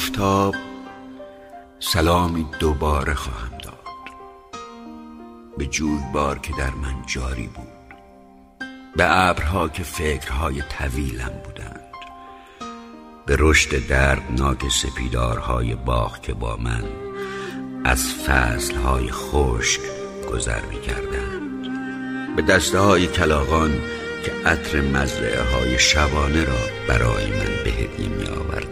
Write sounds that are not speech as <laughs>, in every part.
آفتاب سلامی دوباره خواهم داد. به جویبار که در من جاری بود به ابرها که فکرهای طویلم بودند به رشد دردناک سپیدارهای باغ که با من از فصلهای خشک گذر می کردند به دسته های کلاغان که عطر مزرعه های شبانه را برای من به هدیه می آوردند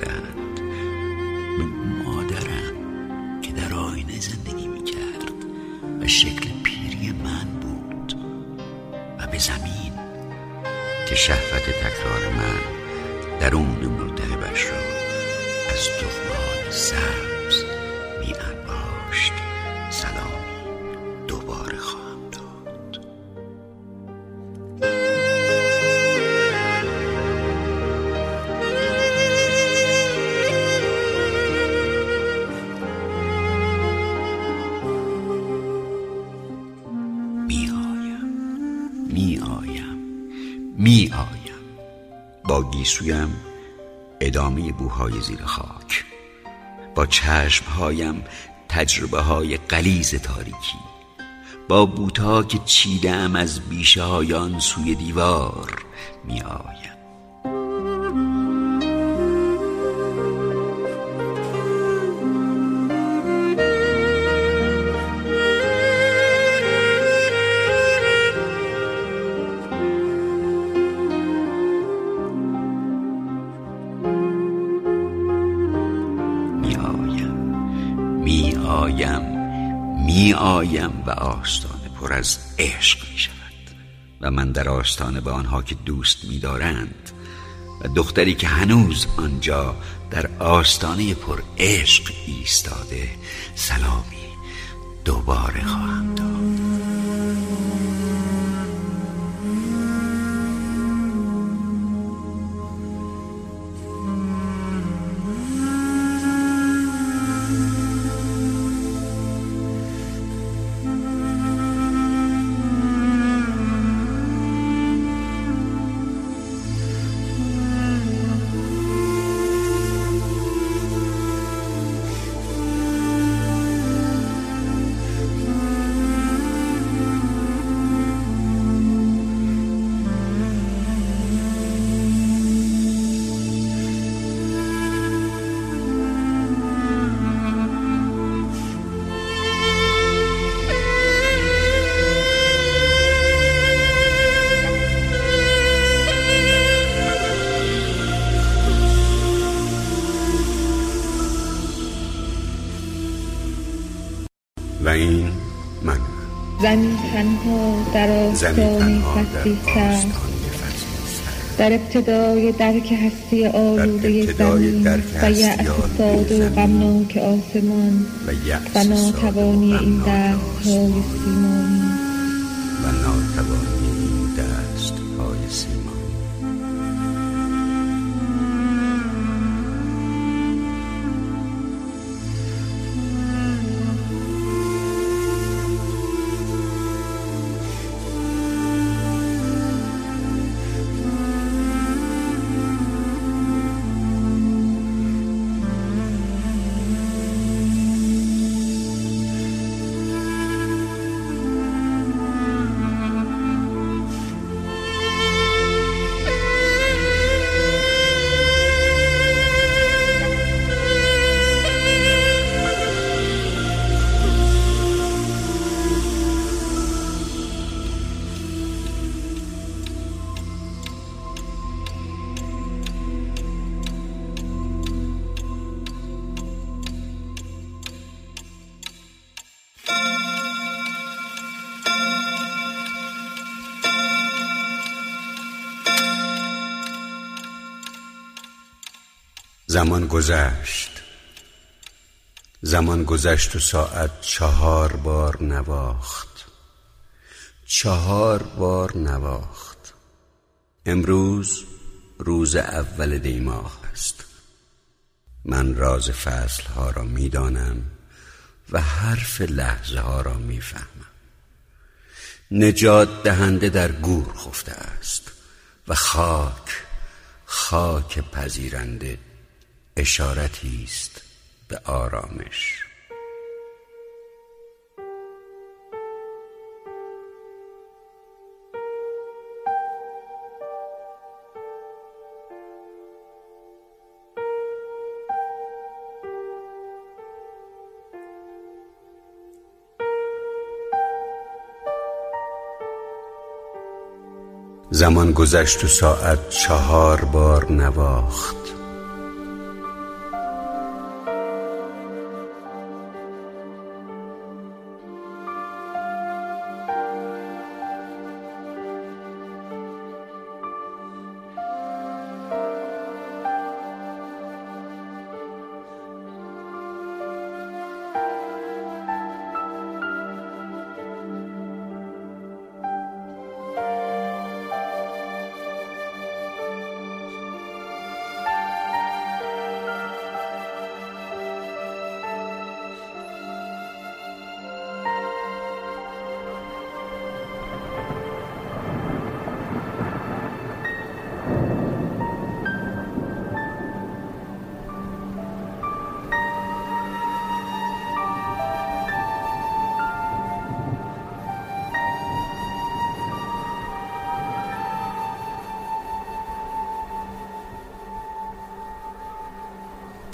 می آیم با گیسویم ادامه بوهای زیر خاک. با چشمهایم تجربه های قلیز تاریکی. با بوتا که چیدم از بیشه هایان سوی دیوار می آیم آستانه پر از عشق می شود و من در آستانه به آنها که دوست می دارند و دختری که هنوز آنجا در آستانه پر عشق ایستاده سلامی دوباره خواهم. تنها در ابتدای درک هستی آلوده زمین و آلوده ساده و غمناک آسمان و ناتوانی این دستهای آسمان. سیمانی و ناتوانی این دست های سیمانی زمان گذشت. زمان گذشت و ساعت چهار بار نواخت. چهار بار نواخت. امروز روز اول دیماه است. من راز فصل ها را می دانم و حرف لحظه ها را می فهمم نجات دهنده در گور خفته است و خاک خاک پذیرنده اشارتی است به آرامش. زمان گذشت و ساعت چهار بار نواخت.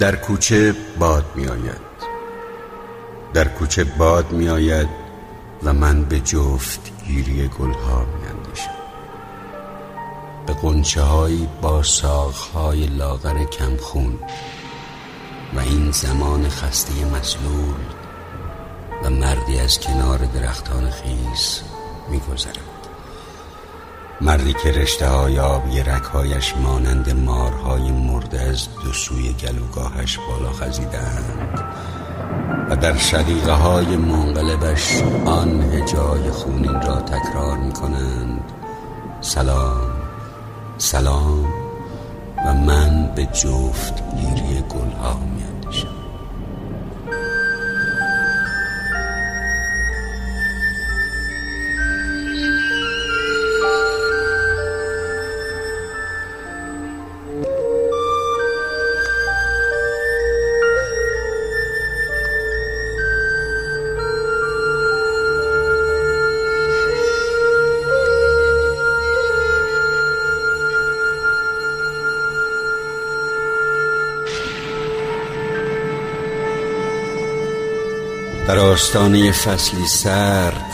در کوچه باد می آید در کوچه باد می آید و من به جفت گیری گلها می اندیشم به قنچه هایی با ساقهای لاغر کمخون و این زمان خسته مسلول و مردی از کنار درختان خیز می گذرد مردی که رشته های آبی رکهایش مانند مارهای مرده از دو سوی گلوگاهش بالا خزیدند و در شدیقه های منقلبش آن هجای خونین را تکرار می کنند سلام سلام. و من به جفت گیری گلها می در آستانه فصلی سرد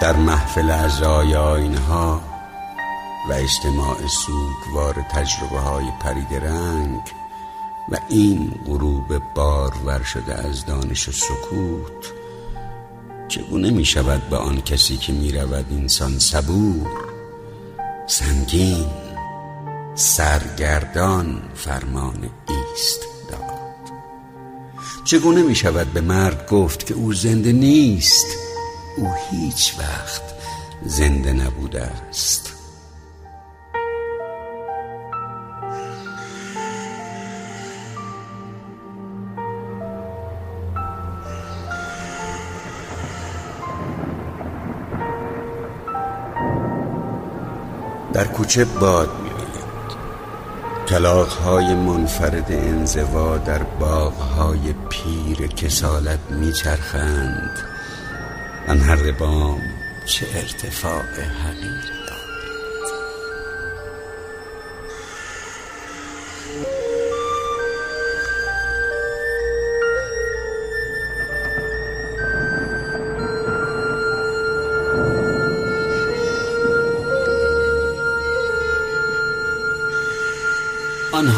در محفل اعضای آینها و اجتماع سوگوار تجربه های پرید رنگ و این غروب بارور شده از دانش و سکوت چگونه می شود به آن کسی که می رود اینسان صبور سنگین سرگردان فرمان ایست؟ چگونه می شود به مرد گفت که او زنده نیست؟ او هیچ وقت زنده نبوده است. در کوچه باد می های منفرد انزوا در های پیر کسالت میچرخند. ان هر بام چه ارتفاع حقیر.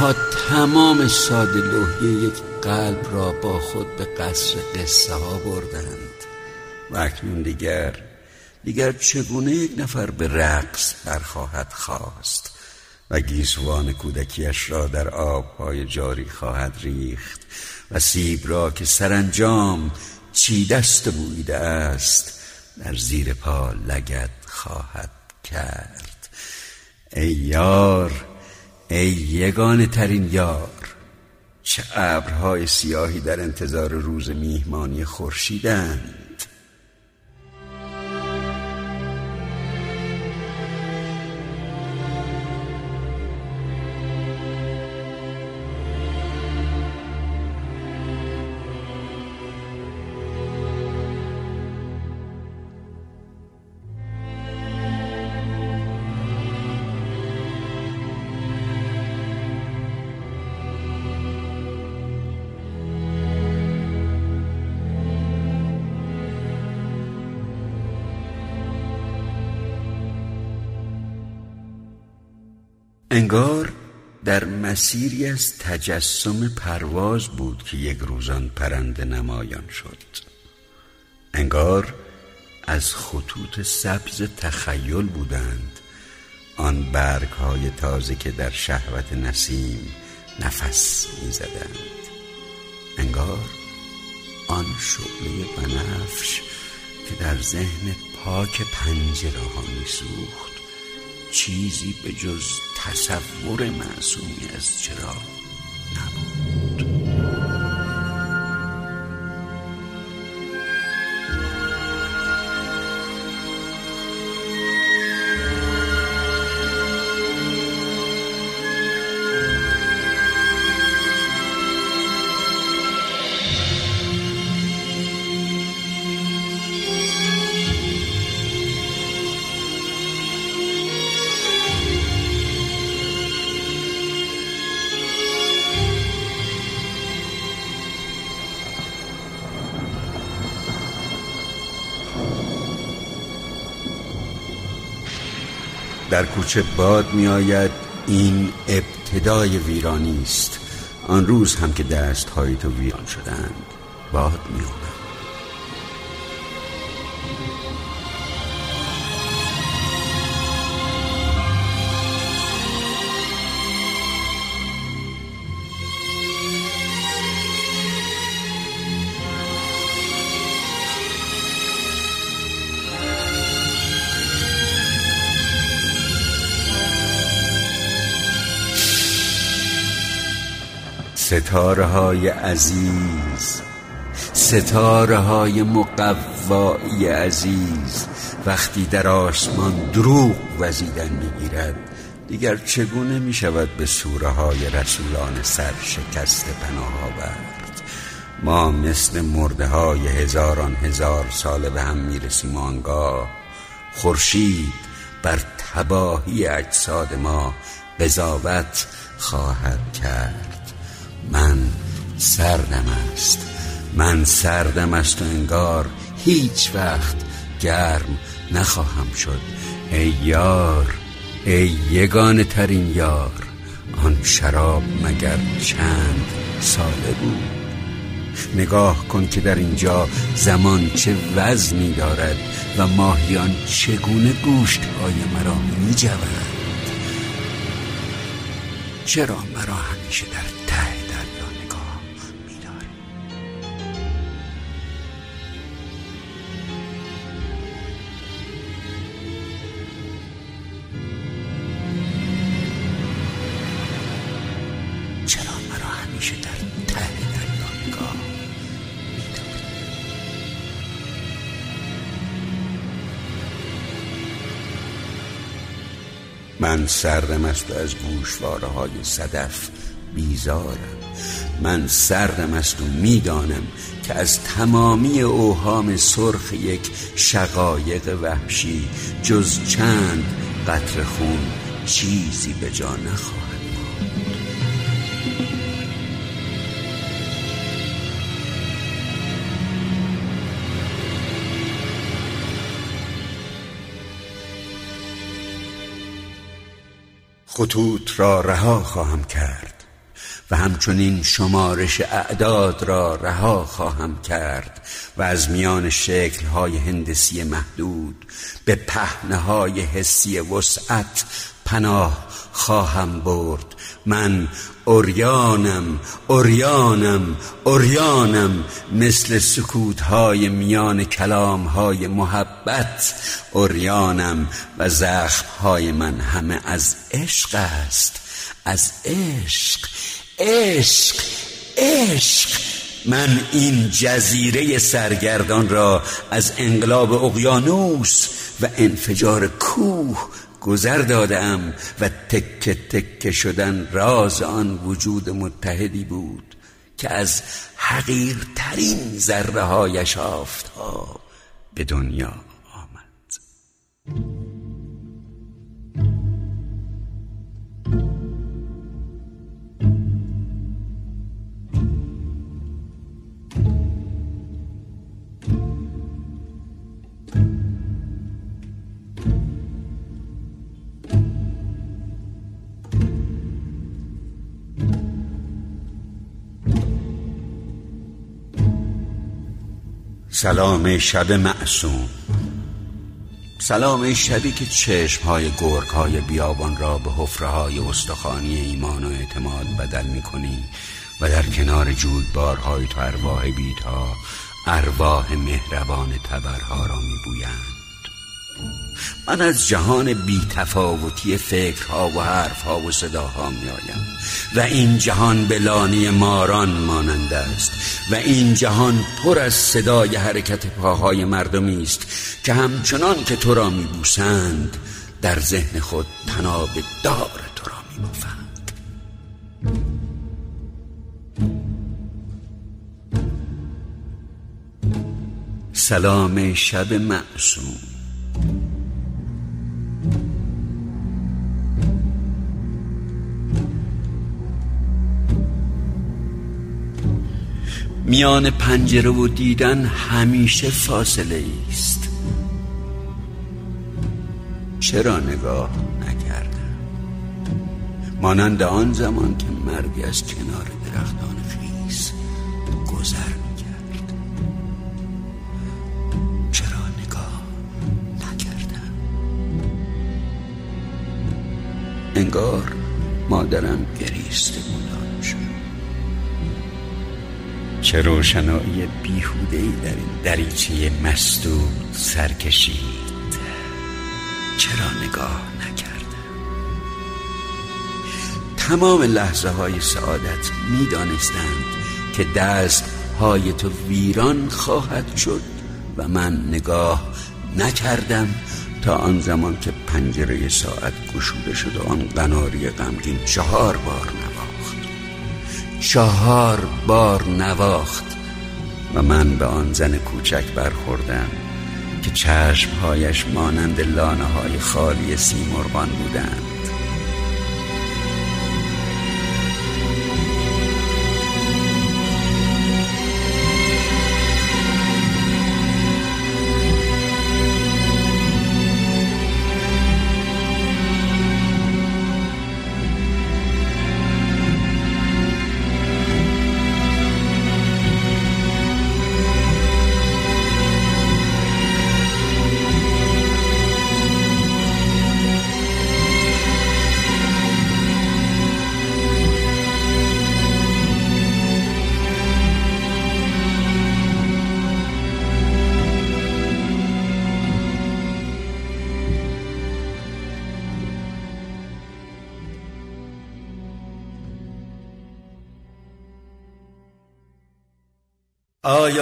آنها تمام ساده لوحی یک قلب را با خود به قصر قصه ها بردند. و اکنون دیگر دیگر چگونه یک نفر به رقص برخواهد خواست و گیسوان کودکیش را در آبهای جاری خواهد ریخت و سیب را که سرانجام چی دست بویده است در زیر پا لگت خواهد کرد. ای یار ای یگان ترین یار چه ابرهای سیاهی در انتظار روز میهمانی خورشیدند. انگار در مسیری از تجسم پرواز بود که یک روزان پرنده نمایان شد. انگار از خطوط سبز تخیل بودند. آن برگ های تازه که در شهوت نسیم نفس می زدند انگار آن شعله بنفش که در ذهن پاک پنجره ها می سوخت چیزی به جز تصور معصومی از چرا نبود. در کوچه باد میآید. این ابتدای ویرانی است. آن روز هم که دست های تو ویران شدند باد میآمد. ستاره های عزیز ستاره های مقوایی عزیز. وقتی در آسمان دروغ وزیدن می‌گیرد دیگر چگونه می شود به سوره های رسولان سر شکست پناه آورد ما مثل مرده های هزاران هزار ساله به هم می رسیم آنگاه خورشید بر تباهی اجساد ما قضاوت خواهد کرد. من سردم است. من سردم است و انگار هیچ وقت گرم نخواهم شد. ای یار ای یگان ترین یار آن شراب مگر چند ساله بود؟ نگاه کن که در اینجا زمان چه وزنی دارد و ماهیان چگونه گوشت های مرا می چرا مرا همیشه در سردم است و از گوشواره های صدف بیزارم. من سردم است و می‌دانم که از تمامی اوهام سرخ یک شقایق وحشی جز چند قطر خون چیزی به جا نخواهد. خطوط را رها خواهم کرد و همچنین شمارش اعداد را رها خواهم کرد و از میان شکلهای هندسی محدود به پهنهای حسی وسعت پناه خواهم برد. من اوریانم اوریانم اوریانم مثل سکوتهای میان کلامهای محبت. اوریانم و زخمهای من همه از عشق است. از عشق عشق عشق. من این جزیره سرگردان را از انقلاب اقیانوس و انفجار کوه گذر دادم و تکه تکه شدن راز آن وجود متحدی بود که از حقیرترین ذره هایش آفتاب به دنیا آمد. سلام شب معصوم. سلام شبی که چشم های گرگ های بیابان را به حفره های استخانی ایمان و اعتماد بدل می کنی و در کنار جودبارهای تو ارواح بیتا ارواح مهربان تبرها را می بویند من از جهان بی تفاوتی فکرها و حرفها و صداها می آیم. و این جهان به لانی ماران مانند است. و این جهان پر از صدای حرکت پاهای مردمی است که همچنان که تو را می بوسند در ذهن خود تناب دار تو را می بافند. سلام شب معصوم. میان پنجره و دیدن همیشه فاصله است چرا نگاه نکردم؟ مانند آن زمان که مردی از کنار درختان خیس گذر می‌کرد. چرا نگاه نکردم؟ انگار مادرم گریسته بود چه روشنایی بیهوده ای در این دریچه مستود سرکشید. چرا نگاه نکردم؟ تمام لحظه های سعادت می دانستند که دست های تو ویران خواهد شد و من نگاه نکردم تا آن زمان که پنجره ساعت گشوده شد و آن قناری غمگین چهار بار چهار بار نواخت و من به آن زن کوچک برخوردم که چشمهایش مانند لانه های خالی سیمرغان بودند.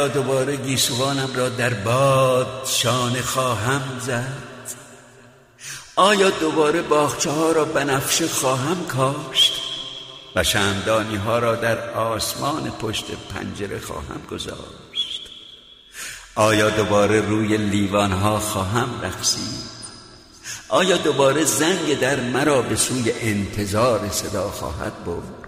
آیا دوباره گیسوانم را در باد شانه خواهم زد. آیا دوباره باخچه ها را بنفشه خواهم کاشت؟ و شمدانی ها را در آسمان پشت پنجره خواهم گذاشت. آیا دوباره روی لیوان ها خواهم رقصید؟ آیا دوباره زنگ در مرا به سوی انتظار صدا خواهد برد؟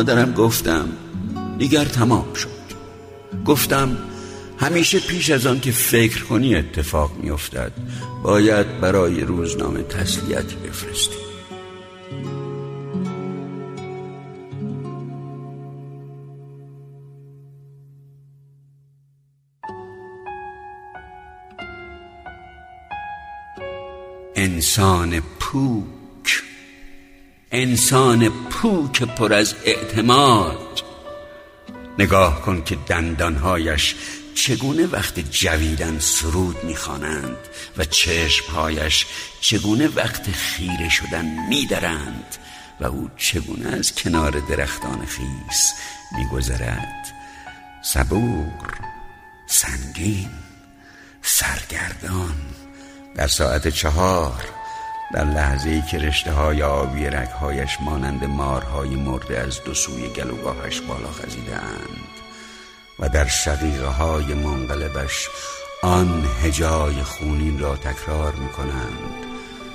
مادرم گفتم دیگر تمام شد. گفتم همیشه پیش از آن که فکر کنی اتفاق میافتد باید برای روزنامه تسلیتی بفرستی. انسان پوک انسان پوک پر از اعتماد. نگاه کن که دندانهایش چگونه وقت جویدن سرود می‌خوانند و چشمهایش چگونه وقت خیره شدن میدرند و او چگونه از کنار درختان خیس میگذرد. صبور سنگین سرگردان. در ساعت چهار در لحظه ای که رشته های آبی رگهایش مانند مارهای مرده از دو سوی گلوگاهش بالا خزیدند و در شقیقه های منقلبش آن هجای خونین را تکرار می کنند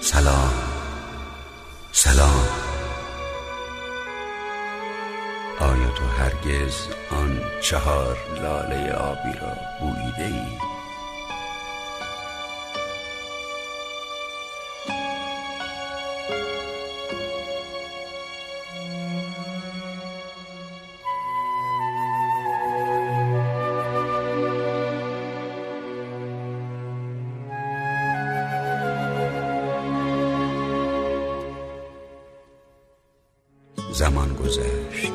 سلام سلام آیا تو هرگز آن چهار لاله آبی را بویده ای؟ زمان گذشت.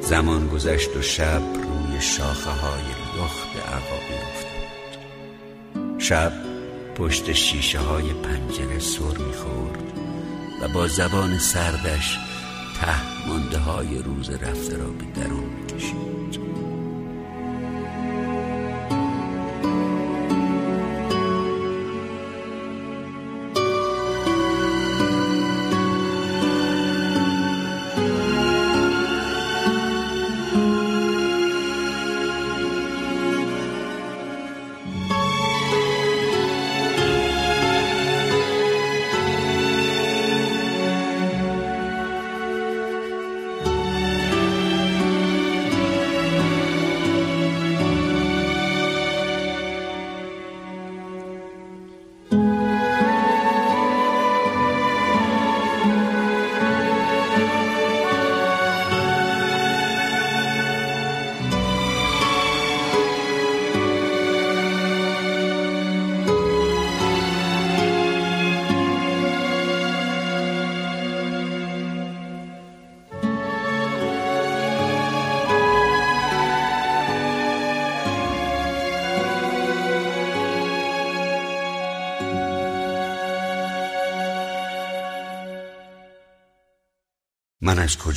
زمان گذشت و شب روی شاخه های لخت عقابی افتاد. شب پشت شیشه های پنجره سر می‌خورد و با زبان سردش ته مانده های روز رفته را به درون می‌کشید.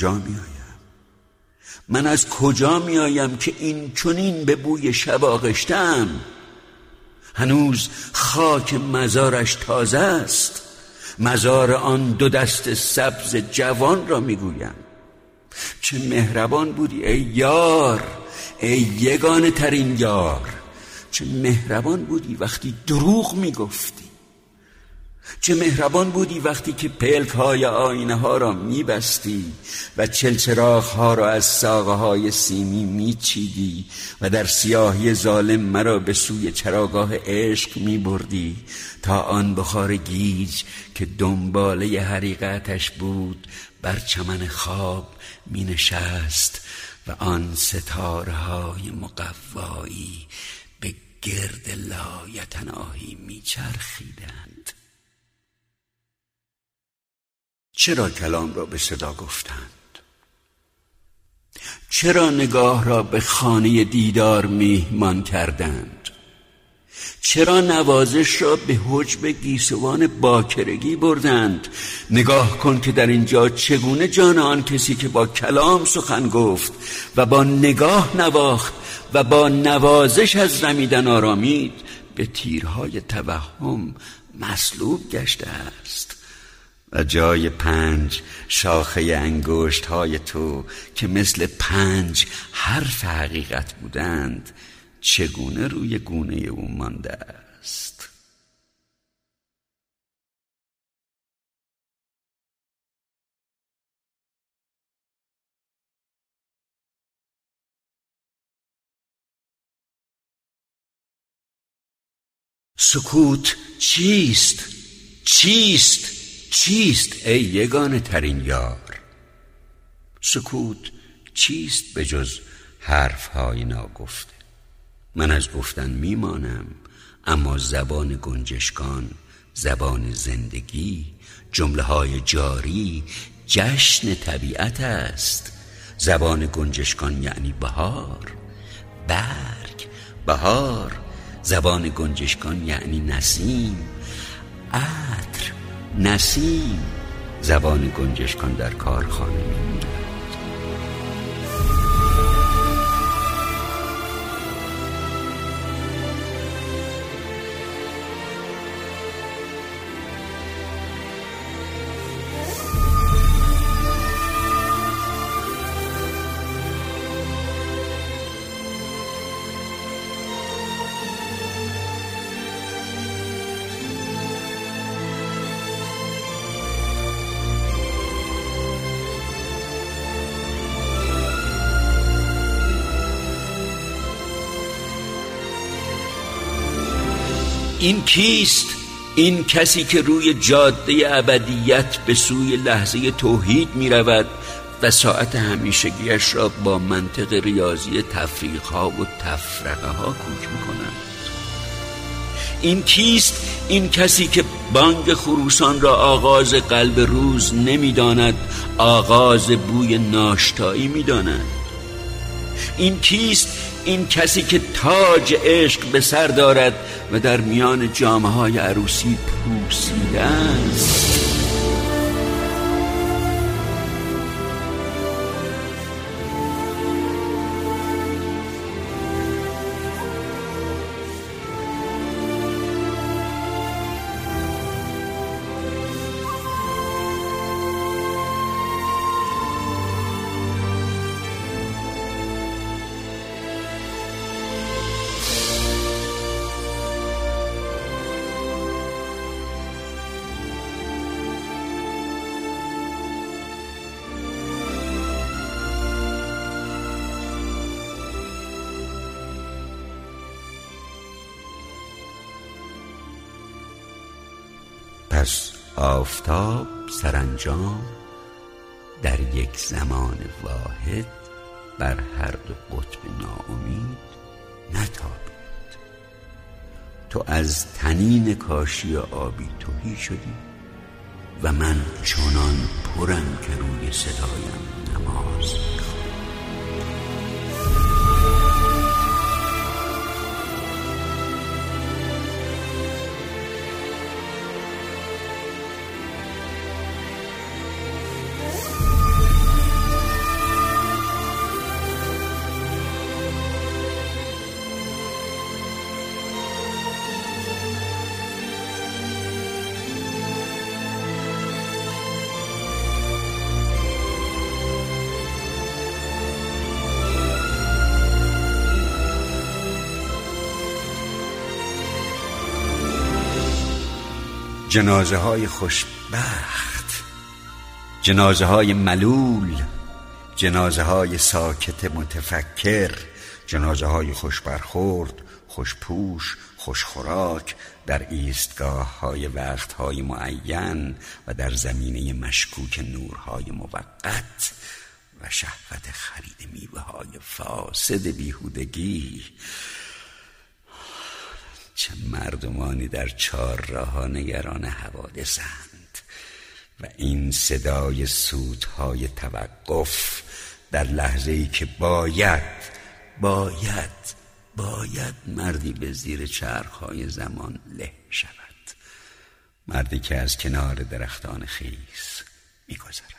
کجا می آیم؟ من از کجا می آیم که این چونین به بوی شب آغشتم؟ هنوز خاک مزارش تازه است. مزار آن دو دست سبز جوان را می‌گویم. چه مهربان بودی ای یار ای یگانه ترین یار. چه مهربان بودی وقتی دروغ می‌گفتی. چه مهربان بودی وقتی که پلک های آینه ها را میبستی و چلچراغ ها را از ساقه های سیمی میچیدی و در سیاهی ظالم مرا به سوی چراگاه عشق میبردی تا آن بخار گیج که دنباله حریقتش بود بر چمن خواب می نشست و آن ستاره های مقوایی به گرد لایتناهی می چرا کلام را به صدا گفتند؟ چرا نگاه را به خانه دیدار میهمان کردند؟ چرا نوازش را به حجب گیسوان باکرگی بردند؟ نگاه کن که در اینجا چگونه جان آن کسی که با کلام سخن گفت و با نگاه نواخت و با نوازش از رمیدن آرامید به تیرهای توهم مصلوب گشته است. و جای پنج شاخه انگشت های تو که مثل پنج حرف حقیقت بودند چگونه روی گونه او مانده است؟ سکوت چیست؟ چیست؟ چیست ای یگانه ترین یار؟ سکوت چیست به جز حرف های ناگفته؟ من از گفتن میمانم اما زبان گنجشکان زبان زندگی جمله های جاری جشن طبیعت است. زبان گنجشکان یعنی بهار برگ بهار. زبان گنجشکان یعنی نسیم عطر. نسیم. زبان گنجشکان در کارخانه میموند این کیست؟ این کسی که روی جاده ابدیت به سوی لحظه توحید می رود و ساعت همیشگیش را با منطق ریاضی تفریق ها و تفرقه ها کوک می کند این کیست؟ این کسی که بانگ خروسان را آغاز قلب روز نمی‌داند آغاز بوی ناشتایی می‌داند. این کیست؟ این کسی که تاج عشق به سر دارد و در میان جامعه های عروسی پوسیده است. کاشی آبی توهی شدی و من چنان پرم که روی صدایم. جنازه های خوشبخت جنازه های ملول جنازه های ساکت متفکر جنازه های خوش برخورد خوش پوش خوش خوراک در ایستگاه های وقت های معین و در زمینه مشکوک نورهای موقت و شهوت خرید میوه های فاسد بیهودگی. چه مردمانی در چهار راه نگران حوادثند. و این صدای سودهای توقف در لحظه ای که باید باید باید مردی به زیر چرخهای زمان له شود. مردی که از کنار درختان خیس میگذرد.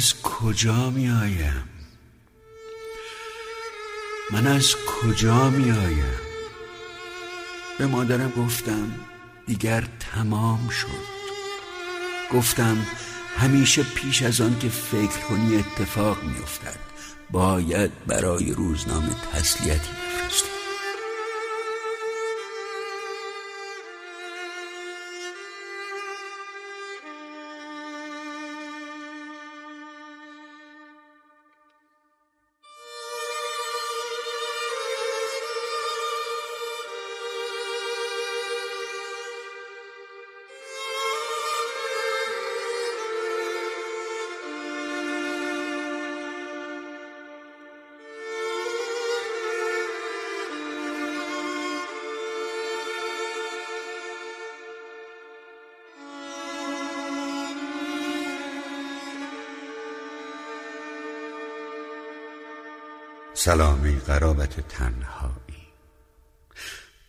از کجا می آیم من از کجا می آیم به مادرم گفتم دیگر تمام شد. گفتم همیشه پیش از آن که فکر کنی اتفاق می افتد باید برای روزنامه تسلیتی سلامی قرابت تنهایی.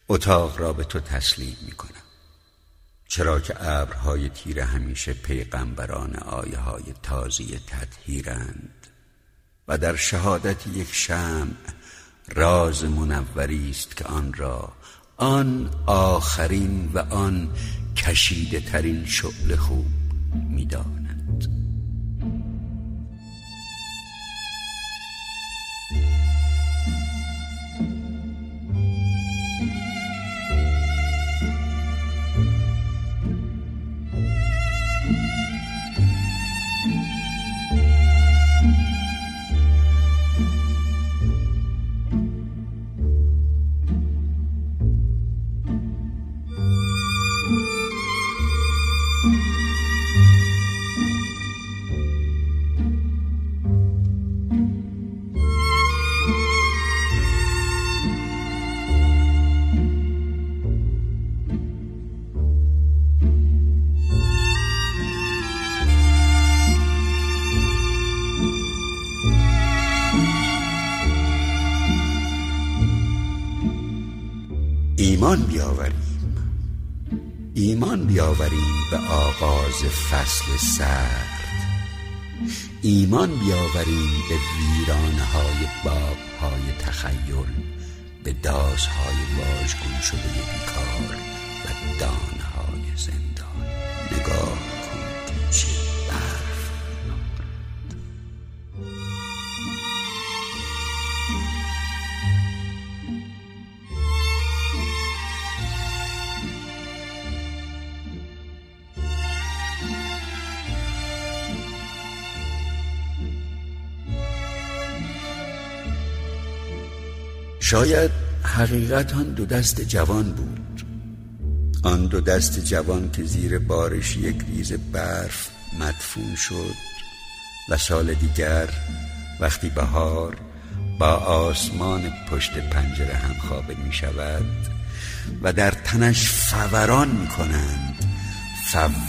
اتاق را به تو تسلیم می کنم چرا که ابرهای تیر همیشه پیغمبران آیه های تازی تطهیرند و در شهادت یک شمع راز منوری است که آن را آن آخرین و آن کشیده ترین شعله خوب می‌داند. شاید حقیقت آن دو دست جوان بود. آن دو دست جوان که زیر بارش یک ریز برف مدفون شد و سال دیگر وقتی بهار با آسمان پشت پنجره هم خوابه می شود و در تنش فوران می کنند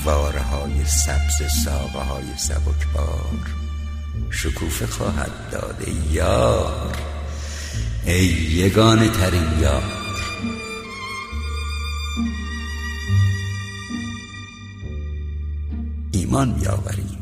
فواره های سبز ساقه های سبکبار شکوفه خواهد داده یار. ای یگانه ترین یار. ایمان بیاوریم.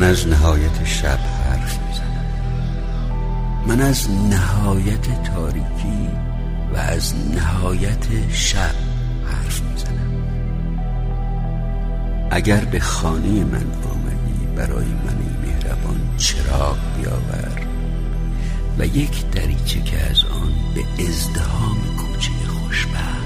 من از نهایت شب حرف می‌زنم. من از نهایت تاریکی و از نهایت شب حرف می‌زنم. اگر به خانه من آمدی برای من مهربان چراغ بیاور و یک دریچه که از آن به ازدهام کوچه خوشبخت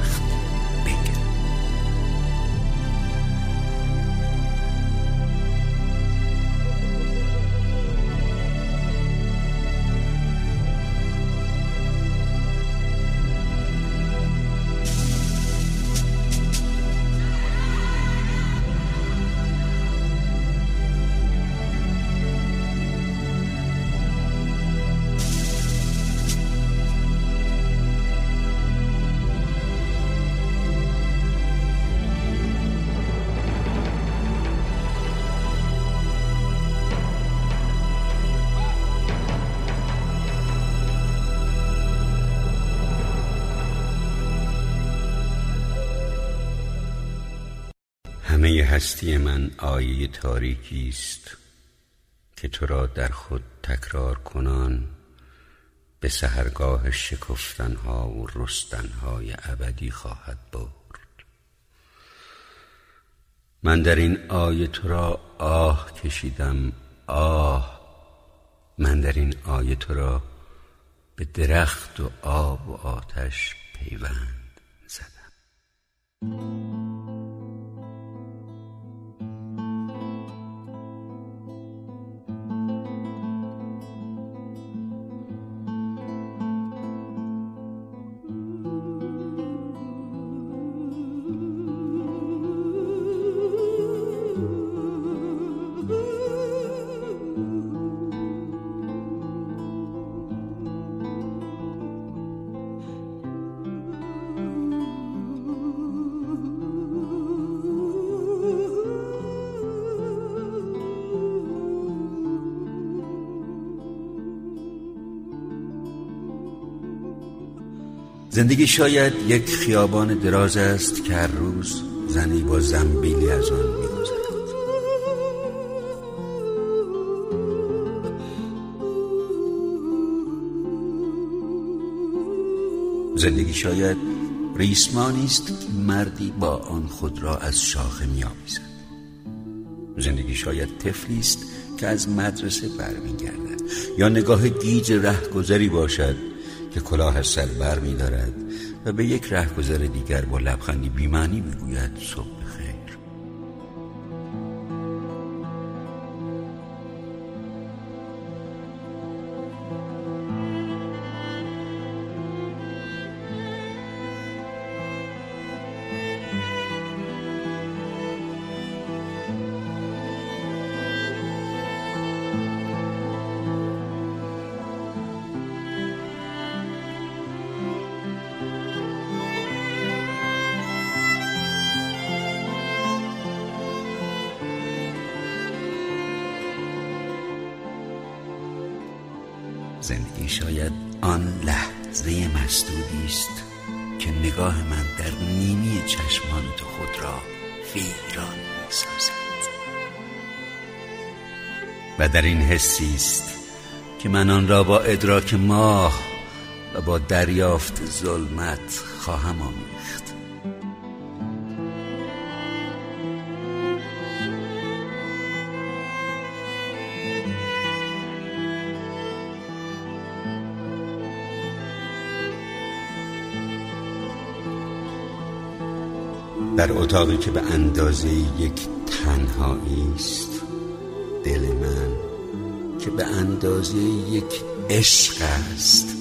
تاریکی است که تو را در خود تکرار کنان به سهرگاه شکفتنها و رستنهای ابدی خواهد برد. من در این آیه تو را آه کشیدم آه. من در این آیه تو را به درخت و آب و آتش پیوند زدم. زندگی شاید یک خیابان دراز است که هر روز زنی با زنبیلی از آن میگذرد. زندگی شاید ریسمانی است که مردی با آن خود را از شاخه میآویزد زندگی شاید طفلی است که از مدرسه برمیگردد یا نگاه گیج رهگذری باشد که کلاه از سر بر می دارد و به یک رهگذر دیگر با لبخندی بیمانی می‌گوید صبح حسی است که من آن را با ادراک ماه و با دریافت ظلمت خواهم آمیخت. در اتاقی که به اندازه یک تنهایی است دل من که به اندازه یک عشق است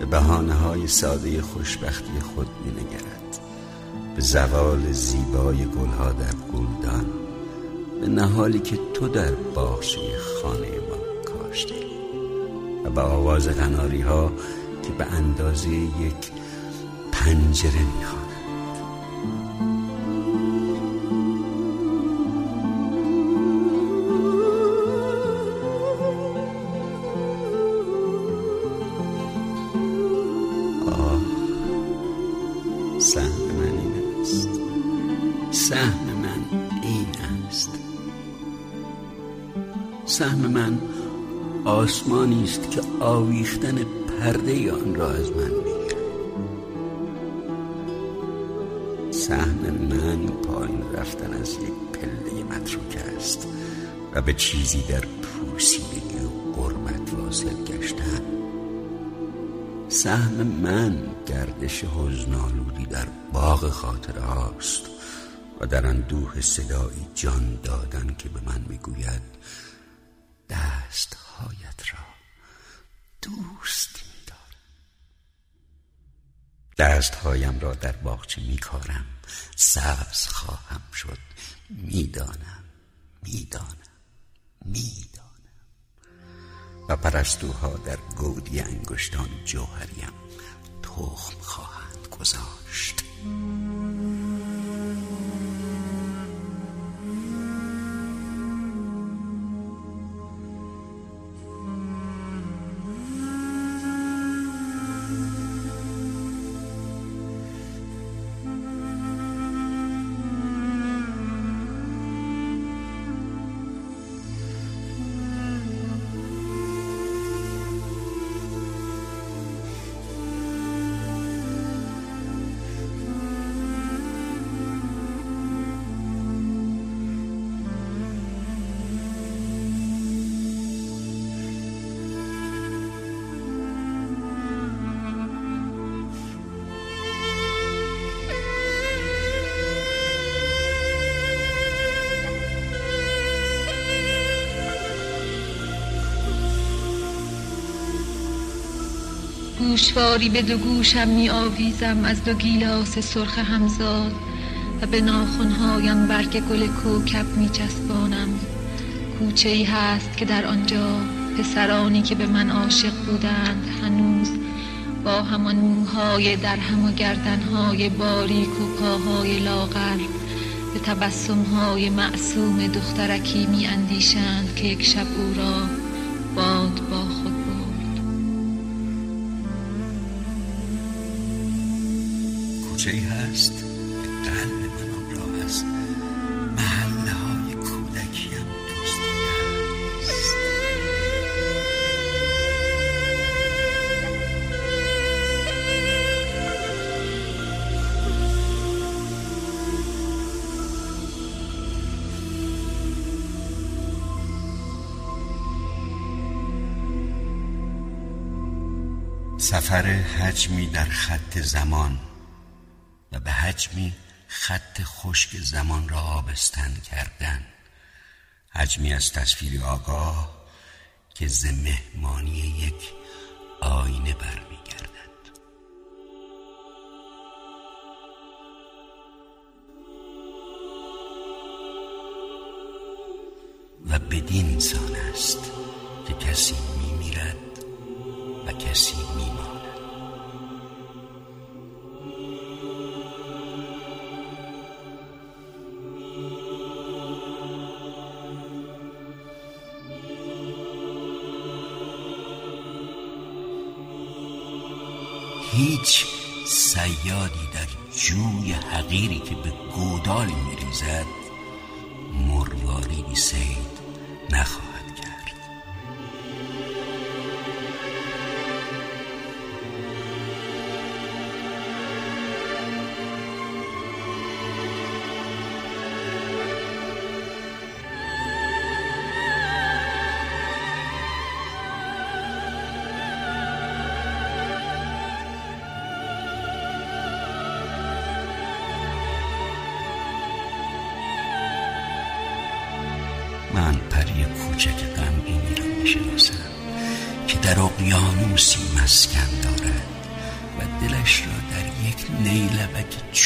به بحانه های ساده خوشبختی خود می نگرد به زوال زیبای گلها در گلدان به نهالی که تو در باغچه خانه ما کاشته و به آواز غناری ها که به اندازه یک پنجره می‌خواد آسمانی است که آویختن پرده آن را از من می‌گیرد. سهم من پایین رفتن از یک پله متروک است و به چیزی در پوسیدگی و قربت واصل گشتن. سهم من گردش حزنالودی در باغ خاطره هاست و در اندوه صدایی جان دادن که به من می‌گوید دستهایت را دوست میدارم دستهایم را در باغچه میکارم. سبز خواهم شد. می‌دانم. می‌دانم. می‌دانم. و پرستوها در گودی انگشتان جوهریم. تخم خواهند گذاشت. گوشواری به دو گوشم می آویزم از دو گیلاس سرخ همزاد و به ناخونهایم برگ گل کوکب می چسبانم کوچه ای هست که در آنجا پسرانی که به من عاشق بودند هنوز با همان موهای در هم و گردنهای باریک و پاهای لاغر به تبسمهای معصوم دخترکی می اندیشند که یک شب او را حجمی در خط زمان و به حجمی خط خشک زمان را آبستن کردن. حجمی از تصویری آگاه که ز مهمانی یک آینه برمیگردد. و بدین سان است که کسی میمیرد و کسی میماند. جوی حقیری که به گودال میریزد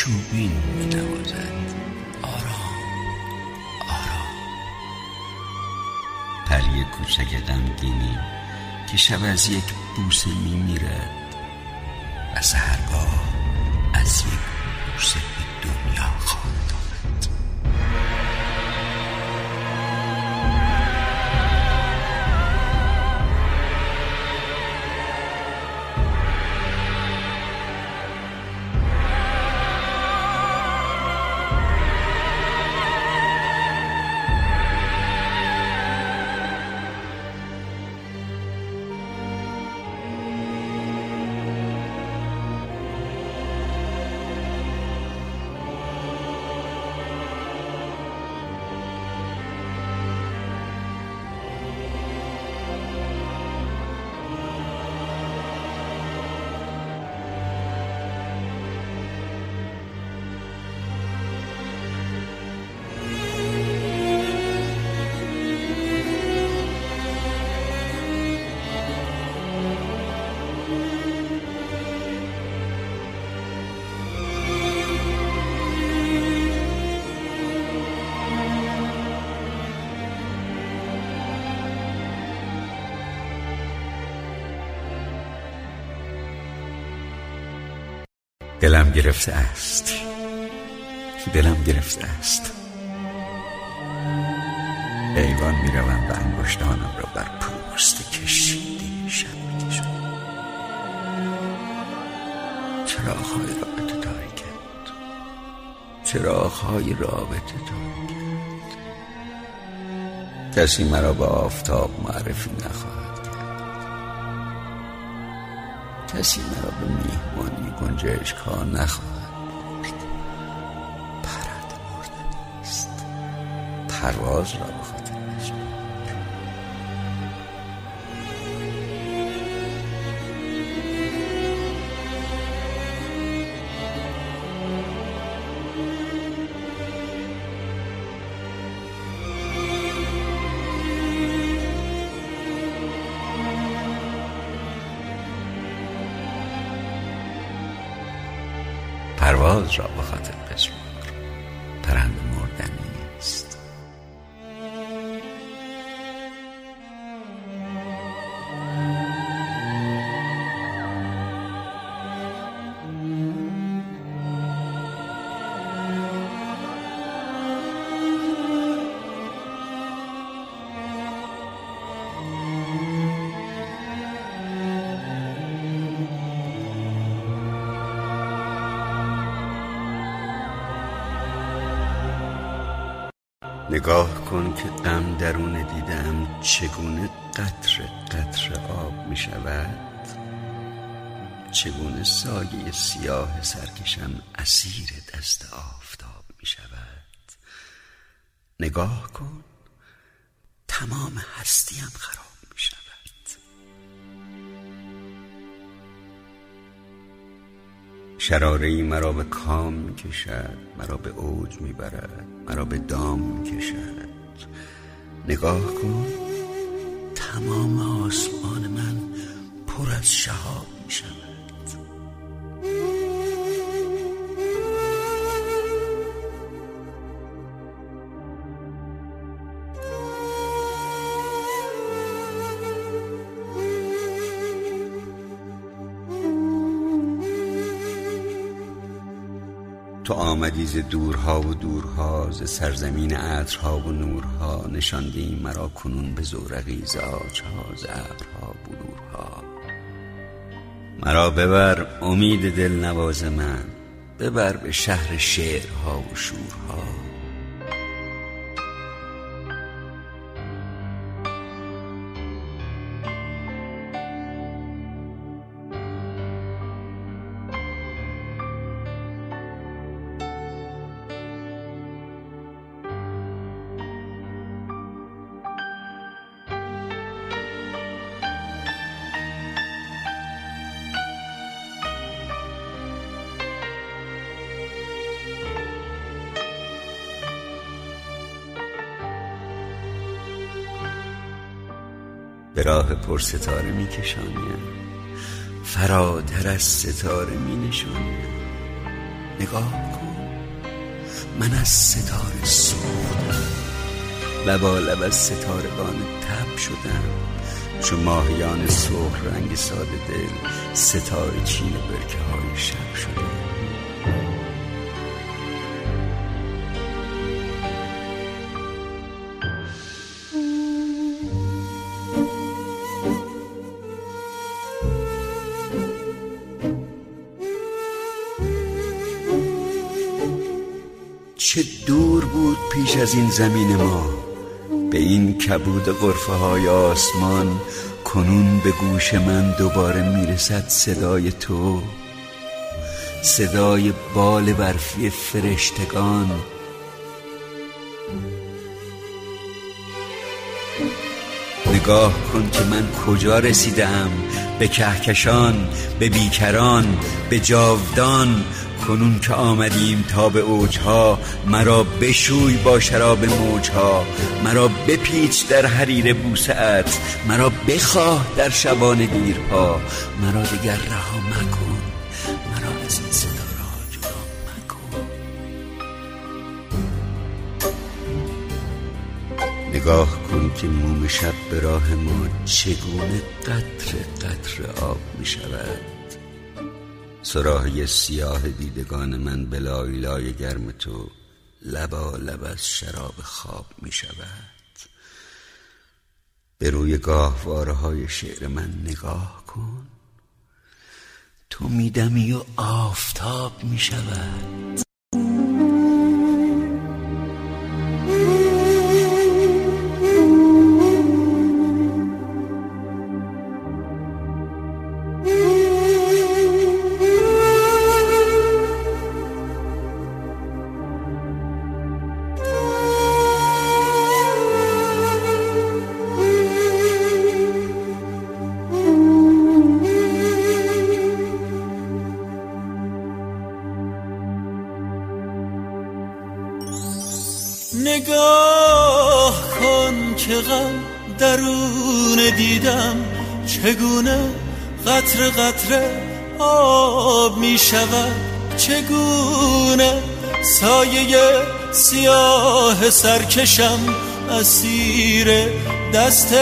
چوبین مینوازد. آرام آرام. پری کوچک غمگینی که شب از یک بوسه میمیرد. و سهرگاه از یک بوسه به دنیا خواهد دلم گرفته است. دلم گرفته است. ایوان می‌روم و انگشتانم را بر پوست کشیده شب می‌کشم. چراغهای رابطه تاریکت چراغهای رابطه تاریکت کسی مرا به آفتاب معرفی نخواهد کسی مرا به میهمانی گنجشک ها نخواهد برد. پرنده مردن است پرواز را به پرواز را به خاطر درون دیدم چگونه قطر قطر آب می شود؟ چگونه سایه سیاه سرکشم اسیر دست آفتاب می شود؟ نگاه کن تمام هستیم خراب می شود. شراره ای مرا به کام می کشد مرا به اوج می برد مرا به دام می کشد. نگاه کن. تمام آسمان من پر از شهاب می شود آمدی ز دورها و دورها ز سرزمین عطرها و نورها. نشاندی مرا کنون به زورقی ز آجها ز ابرها بلورها. مرا ببر امید دل نواز من ببر به شهر شعرها و شورها. پر ستاره می کشانیم فراتر از ستاره می نشانیم نگاه کن. من از ستاره سوختم. لبا لب از ستارگان تب شدم. چون ماهیان سرخ رنگ ساده دل ستاره چین برکه های شب شدم چه دور بود پیش از این زمین ما. به این کبود غرفه های آسمان کنون به گوش من دوباره می‌رسد صدای تو. صدای بال برفی فرشتگان. نگاه کن که من کجا رسیدم؟ به کهکشان به بیکران به جاودان. کنون که آمدیم تا به اوجها مرا بشوی با شراب موجها مرا بپیچ در حریر بوسعت مرا بخواه در شبان دیرها مرا دیگر رها مکن مرا از این مکن. نگاه کن که موم شب به راه ما چگونه قطر قطر آب می شود سراحی سیاه دیدگان من به لای گرم تو لبا لب از شراب خواب می شود. به روی گاهواره های شعر من نگاه کن. تو میدمی و آفتاب می شود. چگونه قطر قطر آب می شود. چگونه سایه سیاه سرکشم اسیر دست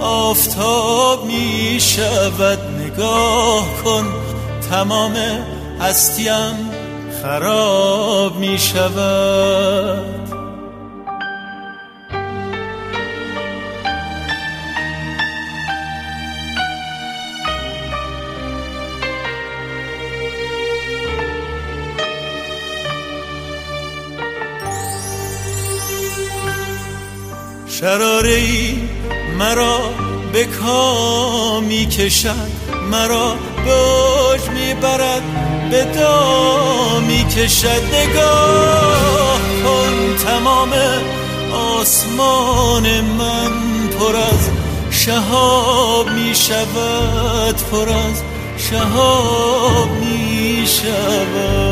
آفتاب می شود. نگاه کن تمام هستیم خراب می شود. شراره ای مرا به کامی کشد مرا به اوج می‌برد به دامی کشد نگاه کن تمام آسمان من پر از شهاب می شود پر از شهاب می شود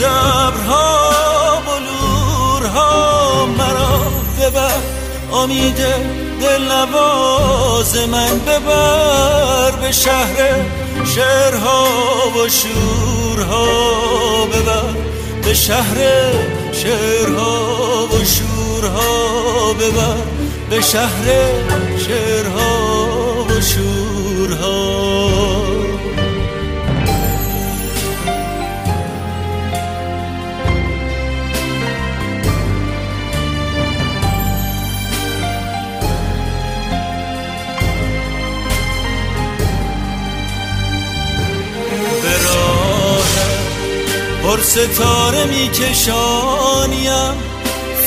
زبرها بلورها مرا ببر. امید دل نواز من ببر به شهر شهرها و شورها. ببر به شهر شعرها و شورها. ببر به شهر شعرها. ستاره میکشانیم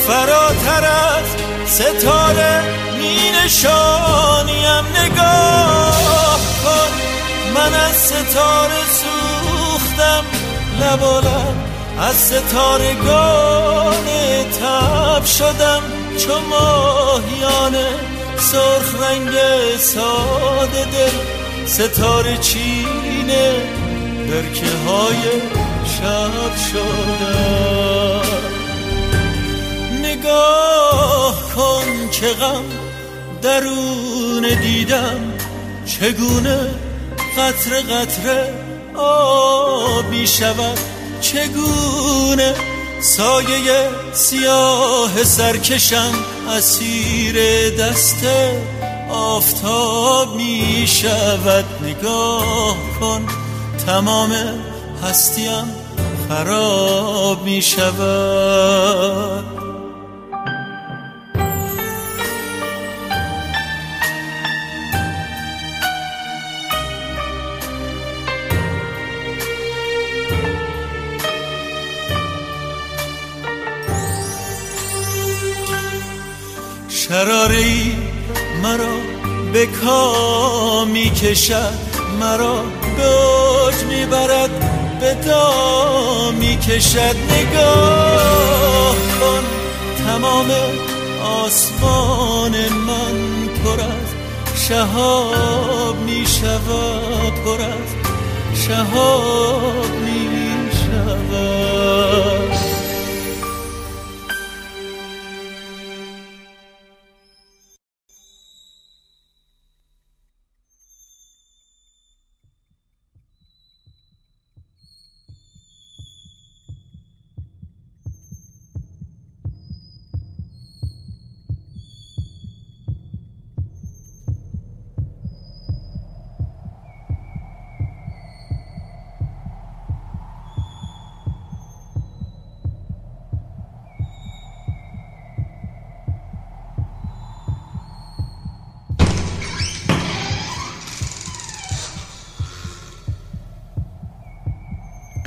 فراتر از ستاره می نشانیم نگاه کن من از ستاره سوختم. لبالم از ستارگان تب شدم. چو ماهیانه سرخ رنگ ساده دل ستاره چینه. برکه های شب شدم نگاه کن که غم درون دیدم چگونه قطر قطره آبی شود. چگونه سایه سیاه سرکشم اسیر دست آفتاب می شود. نگاه کن تمام هستیم خراب می شود. شراری مرا به کامی کشد مرا اوج می‌برد به می کشد نگاه کن. تمام آسمان من پر از شهاب می شود پر از شهاب می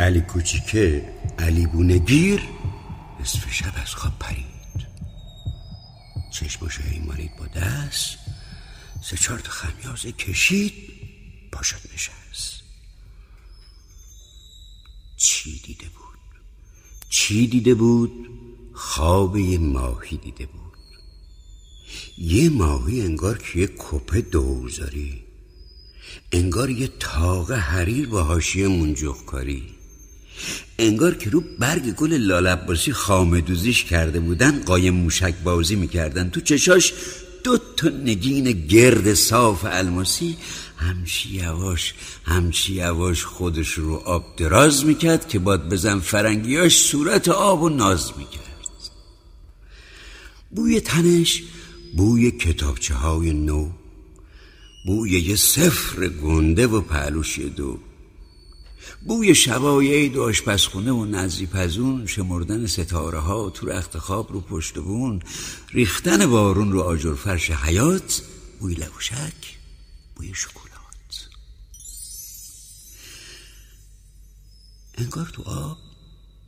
علی کوچیکه علی بونگیر نصف شب از خواب پرید. چشماشو مالید با دست سه چهار تا خمیازه کشید پاشد نشست. چی دیده بود؟ چی دیده بود؟ خواب یه ماهی دیده بود. یه ماهی انگار که یه کپه دوزاری انگار یه تاق حریر با حاشیه منجوخ کاری انگار که رو برگ گل لالباسی خامدوزیش کرده بودن قایم موشک بازی می‌کردن. تو چشاش دو تا نگین گرد صاف الماسی همچی یواش همچی یواش خودش رو آب دراز می‌کرد که باد بزن فرنگیاش صورت آب و ناز می‌کرد. بوی تنش بوی کتابچه های نو بوی یه سفر گنده و پهلوشی دو. بوی شبای عید و آشپزخونه و نزی پزون شمردن ستاره ها تو رخت خواب رو پشت بون ریختن بارون رو آجر فرش حیات بوی لبوشک بوی شکلات. انگار تو آب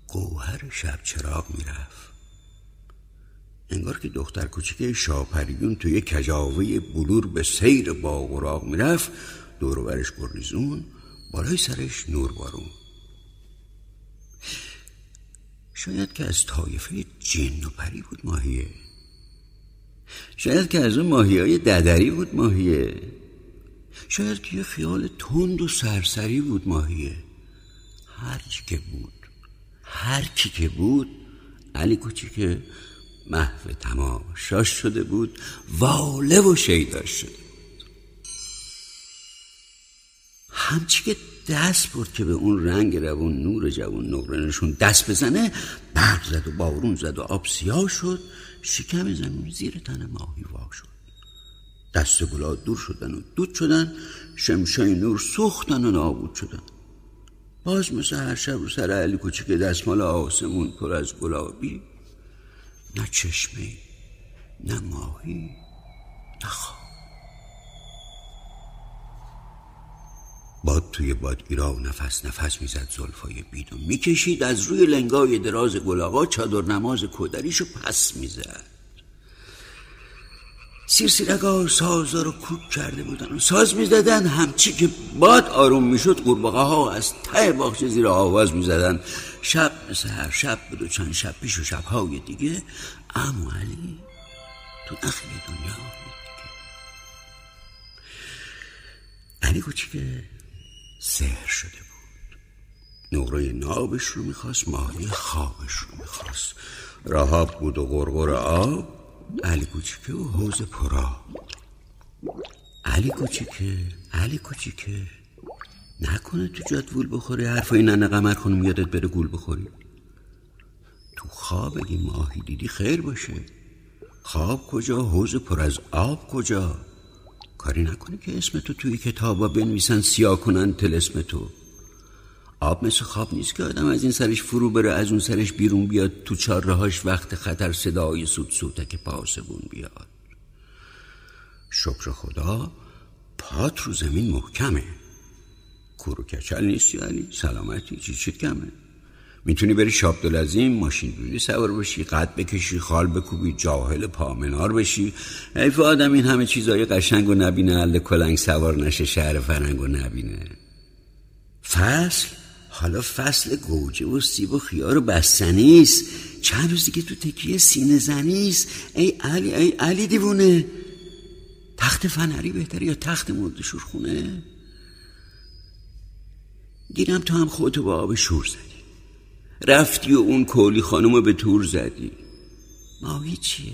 گوهر شب چراغ می‌رفت. انگار که دختر کوچیکه شاپریون توی کجاوه بلور به سیر باغ و راغ می‌رفت دور برش گریزون بالای سرش نور بارون. شاید که از طایفه جن و پری بود ماهیه. شاید که از اون ماهی های ددری بود ماهیه. شاید که یه خیال تند و سرسری بود ماهیه. هر چی که بود هر کی که بود علی کوچیکه محو تمام شاش شده بود واله و شیداش شده همچی که دست برد که به اون رنگ روون نور جوون نقرنشون دست بزنه برق زد و بارون زد و آب سیاه شد شکم زمین زیر تن ماهی وا شد. دست گلا دور شدن و دود شدن شمشای نور سوختن و نابود شدن. باز مثل هر شب رو سر علی کوچیک دستمال آسمون پر از گلابی نه چشمه نه ماهی نه خواب باد توی بادگیرا و نفس نفس می‌زد زلفای بید و می‌کشید از روی لنگای دراز گلاغا چادر نماز کودریشو پس می‌زد. سیرسیرگا سازا رو کوک کرده بودن و ساز می‌زدن همچی که باد آروم می‌شد قورباغه ها از ته باغچه زیر آواز می‌زدن. شب مثل هر شب بود و چند شب پیش و شبهای دیگه امو علی تو نخیل دنیا علی کوچیکه سهر شده بود. نقره نابش رو می‌خواست ماهی خوابش رو می‌خواست. راهاب بود و غرغر آب علی کوچیکه و حوز پرا علی کوچیکه علی کوچیکه. نکنه تو جاد وول بخوری حرفای ننه قمر خانم یادت بره گول بخوری. تو خواب اگه ماهی دیدی خیر باشه. خواب کجا؟ حوز پر از آب کجا؟ کاری نکنه که اسم تو توی کتابا بنویسن سیاه کنن تل اسم تو. آب مثل خواب نیست که آدم از این سرش فرو بره از اون سرش بیرون بیاد تو چارهاش وقت خطر صدای سود که پاسبون بیاد. شکر خدا پات رو زمین محکمه. کورو کچل نیستی علی سلامتی چی چی کمه؟ می‌تونی بری شاب دلزیم ماشین دوری سوار بشی قد بکشی خال بکوبی جاهل پامنار بشی. حیف آدم این همه چیزای قشنگ و نبینه عله کلنگ سوار نشه شهر فرنگ و نبینه. فصل؟ حالا فصل گوجه و سیب و خیار و بستنیست چند روز دیگه تو تکیه سینه زنیست ای علی ای علی دیوونه. تخت فنری بهتره یا تخت مرد شورخونه دیدم تو هم خودتو با آب شور زدی. رفتی و اون کولی خانم به تور زدی. ماهی چیه؟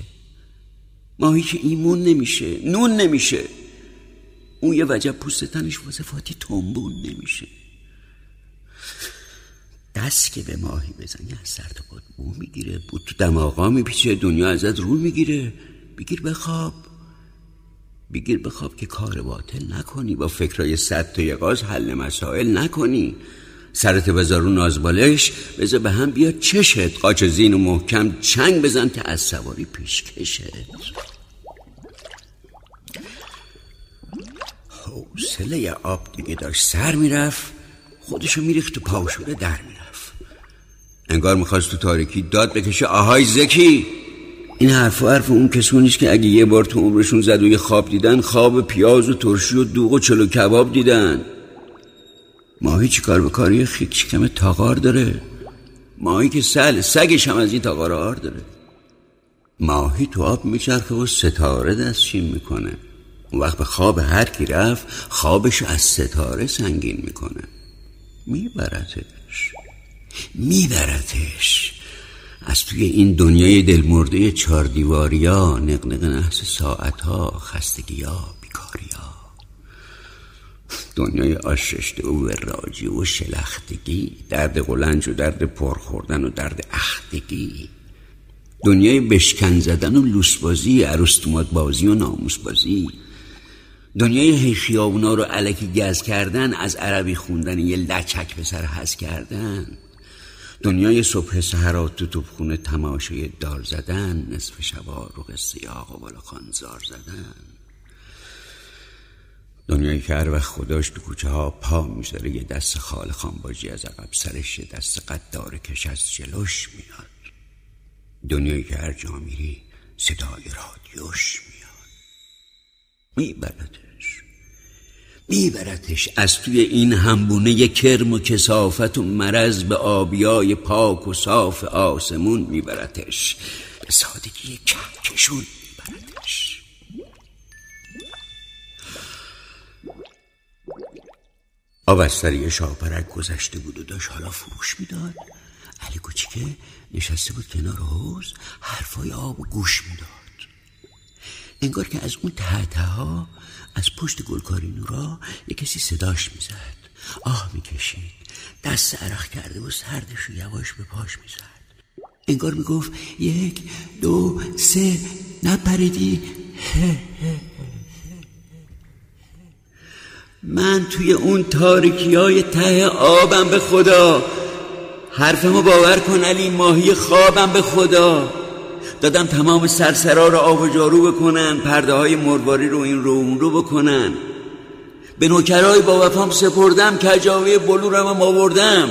ماهی که ایمون نمیشه نون نمیشه. اون یه وجب پوست تنش وظفاتی تنبون نمیشه. دست که به ماهی بزنی از سر تا بود بو می‌گیره بود تو دماغا میپیچه دنیا ازت رو می‌گیره. بگیر بخواب بگیر بخواب که کار باطل نکنی با فکرای صد تا یقاز حل مسائل نکنی. سرت بذار رو نازبالش بذار به هم بیا چشت. قاچ زین و محکم چنگ بزن که از سواری پیش کشت. حوصله آب دیگه داشت سر می‌رفت خودشو میریخت تو پاوشوره در می‌رفت. انگار می‌خواست تو تاریکی داد بکشه آهای زکی! این حرف و حرف اون کسونیش که اگه یه بار تو عمرشون زد و یه خواب دیدن خواب پیاز و ترشی و دوغ و چلو کباب دیدن. ماهی چی کار به کاری؟ خیک کم تاغار داره. ماهی که سل سگش هم از این تاغار آر داره. ماهی تو آب میچرخه و ستاره دستشین می‌کنه. اون وقت به خواب هر کی رفت خوابش از ستاره سنگین می‌کنه. میبرتش. میبرتش. از توی این دنیای دلمرده چار دیواریا نقنق نحس ساعتها خستگیا بیکاریا دنیای آششته و وراجی و شلختگی درد قلنج و درد پرخوردن و درد اختگی. دنیای بشکن زدن و لوسبازی عروستومات بازی و ناموس بازی. دنیای هی خیابونا رو علکی گز کردن از عربی خوندن یه لچک به سر حز کردن. دنیای صبح سهرات تو توبخونه تماشای دار زدن نصف شبا رو قصه آقا بالا خانزار زدن. دنیایی که هر وقت خداش تو کوچه ها پا می‌ذاره. یه دست خال خانباجی از عقب سرش یه دست قدار کش از جلوش میاد. دنیایی که هر جا میری صدای رادیوش میاد. میبردش. میبردش. از توی این همبونه کرم و کسافت و مرض به آبیای پاک و صاف آسمون میبردش. به سادگی کهکشون میبردش. آب از سری شاپرک گذشته بود و داشت حالا فروش می‌داد. علی کوچیکه نشسته بود کنار حوز حرفای آب و گوش می‌داد. انگار که از اون تحته ها از پشت گلکاری نورا یه کسی صداش می‌زد. آه می‌کشید. دست عرق کرده و سردش رو یواش به پاش می‌زد. انگار می‌گفت یک دو سه نپریدی. <laughs> من توی اون تاریکی های ته آبم به خدا. حرفمو باور کن علی ماهی خوابم به خدا. دادم تمام سرسرا رو آب و جارو بکنن پرده های مرواری رو این رو اون رو بکنن. به نوکرهای با وفام سپردم کجاوی بلورم هم آوردم.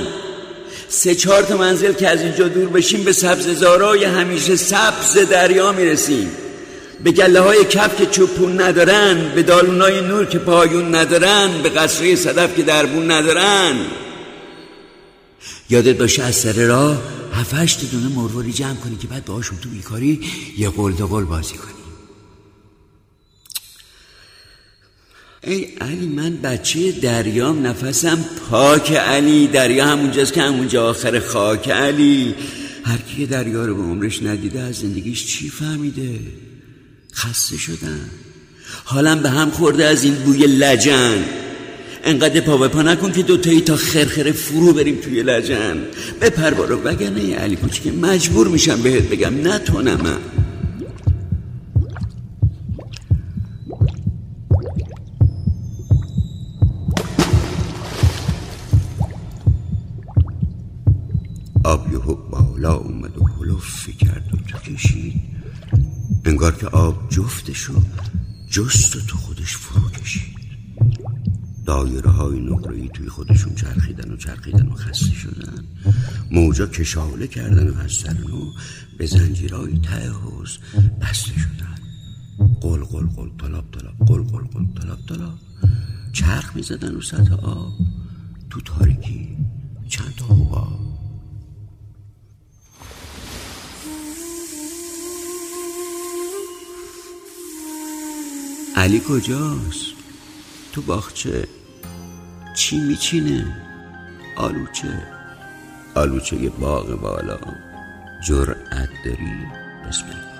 سه چهار تا منزل که از اینجا دور بشیم به سبززارای همیشه سبز دریا می‌رسیم. به گله های کف که چوپون ندارن به دالونای نور که پایون ندارن به قصره صدف که دربون ندارن. یادت باشه از سر راه هفتش دونه مروری جمع کنی که بعد باهاشون تو بیکاری یه قول قول بازی کنی. ای علی من بچه دریام نفسم پاک علی. دریا همونجاست که همونجا آخر خاک علی. هر کی دریا رو به عمرش ندیده از زندگیش چی فهمیده؟ خسته شدن حالم به هم خورده از این بوی لجن. انقدر پا به پا نکن که دوتایی تا خرخره فرو بریم توی لجن. بپر بارو وگرنه علی که مجبور میشم بهت بگم نتونم. آب یهو بالا اومد و هلوفی کرد و تو کشید انگار که آب جفتشو جست و تو خودش فرو کشید. دایره های نقره توی خودشون چرخیدن و چرخیدن و خسته شدن. موجا کشاله کردن و از سر به زنجیرهای ته حوز بسته شدن. قل قل قل طلاب طلاب قل قل قل طلاب طلاب چرخ می زدن رو سطح آب. تو تاریکی چند تا حباب. علی کجاست؟ تو باخچه چی میچینه؟ آلوچه. آلوچه باغ بالا. جرأت داری؟ بسم الله.